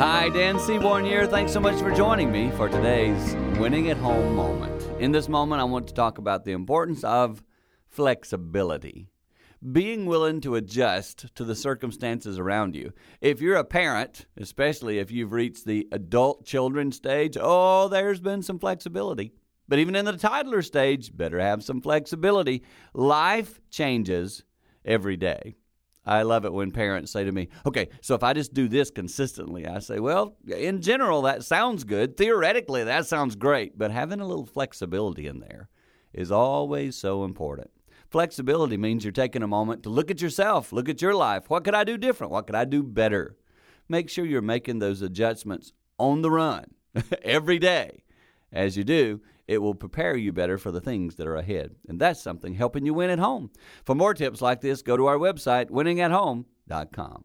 Hi, Dan Seaborn here. Thanks so much for joining me for today's Winning at Home moment. In this moment, I want to talk about the importance of flexibility. Being willing to adjust to the circumstances around you. If you're a parent, especially if you've reached the adult children stage, oh, there's been some flexibility. But even in the toddler stage, better have some flexibility. Life changes every day. I love it when parents say to me, okay, so if I just do this consistently, I say, well, in general, that sounds good. Theoretically, that sounds great. But having a little flexibility in there is always so important. Flexibility means you're taking a moment to look at yourself, look at your life. What could I do different? What could I do better? Make sure you're making those adjustments on the run every day. As you do, it will prepare you better for the things that are ahead. And that's something helping you win at home. For more tips like this, go to our website, winningathome.com.